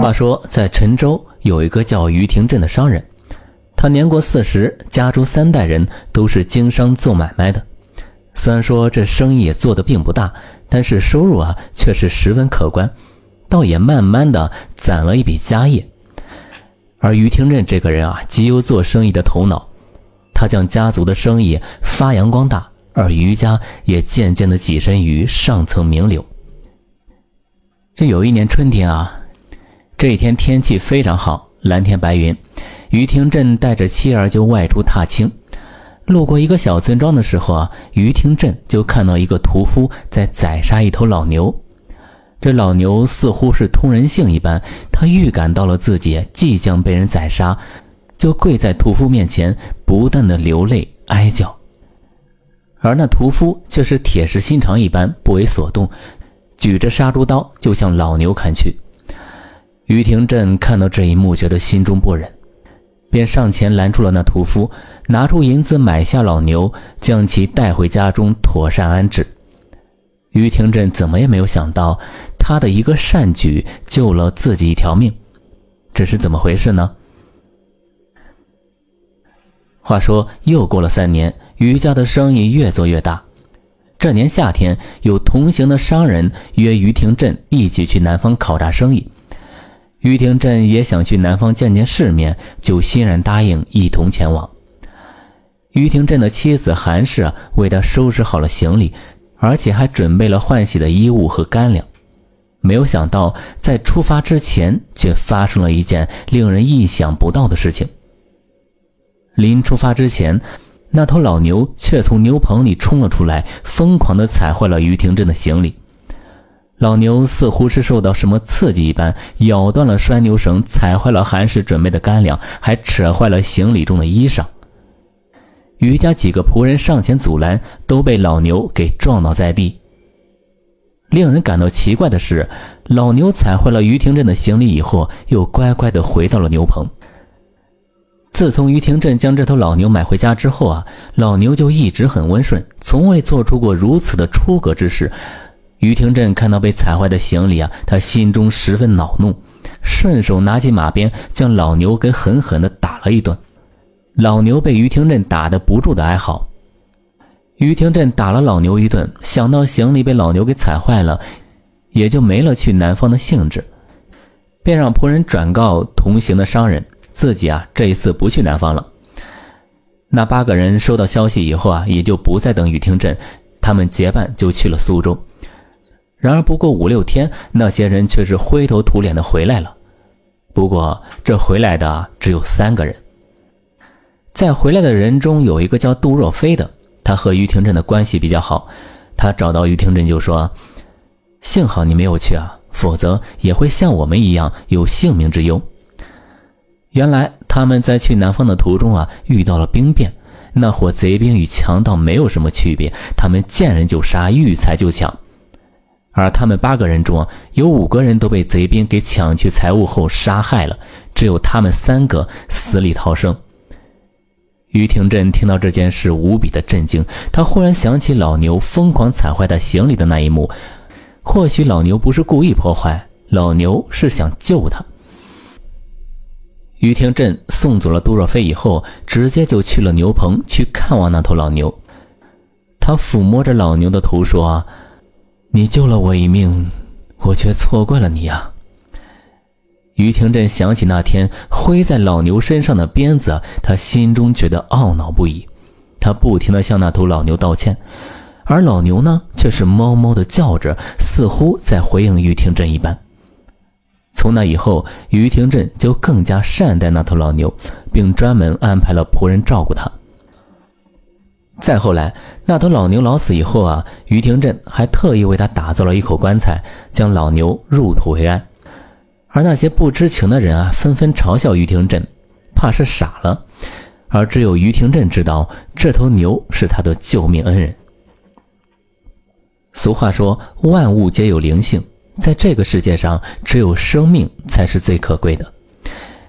话说，在陈州有一个叫于廷振的商人，他年过四十，家中三代人都是经商做买卖的。虽然说这生意也做得并不大，但是收入啊却是十分可观，倒也慢慢的攒了一笔家业。而于廷振这个人啊，极有做生意的头脑，他将家族的生意发扬光大，而于家也渐渐的跻身于上层名流。这有一年春天啊。这一天天气非常好，蓝天白云。于廷振带着妻儿就外出踏青，路过一个小村庄的时候啊，于廷振就看到一个屠夫在宰杀一头老牛。这老牛似乎是通人性一般，他预感到了自己即将被人宰杀，就跪在屠夫面前，不断的流泪哀叫。而那屠夫却是铁石心肠一般，不为所动，举着杀猪刀就向老牛砍去。于廷振看到这一幕，觉得心中不忍，便上前拦住了那屠夫，拿出银子买下老牛，将其带回家中妥善安置。于廷振怎么也没有想到，他的一个善举救了自己一条命，这是怎么回事呢？话说又过了三年，于家的生意越做越大。这年夏天，有同行的商人约于廷振一起去南方考察生意。于廷振也想去南方见见世面，就欣然答应一同前往。于廷振的妻子韩氏为他收拾好了行李，而且还准备了换洗的衣物和干粮。没有想到，在出发之前，却发生了一件令人意想不到的事情。临出发之前，那头老牛却从牛棚里冲了出来，疯狂地踩坏了于廷振的行李。老牛似乎是受到什么刺激一般，咬断了拴牛绳，踩坏了韩氏准备的干粮，还扯坏了行李中的衣裳。余家几个仆人上前阻拦，都被老牛给撞倒在地。令人感到奇怪的是，老牛踩坏了于廷振的行李以后，又乖乖地回到了牛棚。自从于廷振将这头老牛买回家之后啊，老牛就一直很温顺，从未做出过如此的出格之事。于廷振看到被踩坏的行李啊，他心中十分恼怒，顺手拿起马鞭将老牛给狠狠地打了一顿。老牛被于廷振打得不住的哀嚎。于廷振打了老牛一顿，想到行李被老牛给踩坏了，也就没了去南方的兴致，便让仆人转告同行的商人，自己啊这一次不去南方了。那八个人收到消息以后啊，也就不再等于廷振，他们结伴就去了苏州。然而，不过五六天，那些人却是灰头土脸的回来了。不过，这回来的只有三个人。在回来的人中，有一个叫杜若飞的，他和于廷振的关系比较好。他找到于廷振就说：“幸好你没有去啊，否则也会像我们一样有性命之忧。”原来他们在去南方的途中啊，遇到了兵变。那伙贼兵与强盗没有什么区别，他们见人就杀，遇财就抢。而他们八个人中，有五个人都被贼兵给抢去财物后杀害了，只有他们三个死里逃生。于廷振听到这件事，无比的震惊。他忽然想起老牛疯狂踩坏他行李的那一幕，或许老牛不是故意破坏，老牛是想救他。于廷振送走了杜若飞以后，直接就去了牛棚去看望那头老牛。他抚摸着老牛的头说。你救了我一命，我却错怪了你呀。于廷振想起那天挥在老牛身上的鞭子，他心中觉得懊恼不已。他不停地向那头老牛道歉，而老牛呢，却是猫猫的叫着，似乎在回应于廷振一般。从那以后，于廷振就更加善待那头老牛，并专门安排了仆人照顾它。再后来，那头老牛老死以后啊，于廷振还特意为他打造了一口棺材，将老牛入土为安。而那些不知情的人啊，纷纷嘲笑于廷振，怕是傻了。而只有于廷振知道，这头牛是他的救命恩人。俗话说，万物皆有灵性，在这个世界上，只有生命才是最可贵的。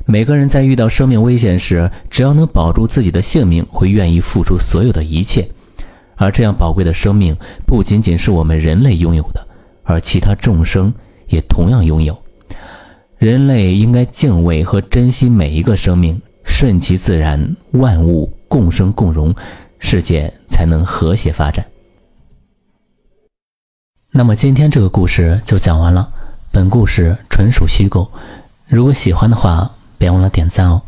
每个人在遇到生命危险时，只要能保住自己的性命，会愿意付出所有的一切。而这样宝贵的生命，不仅仅是我们人类拥有的，而其他众生也同样拥有。人类应该敬畏和珍惜每一个生命，顺其自然，万物共生共荣，世界才能和谐发展。那么今天这个故事就讲完了，本故事纯属虚构。如果喜欢的话，别忘了点赞哦。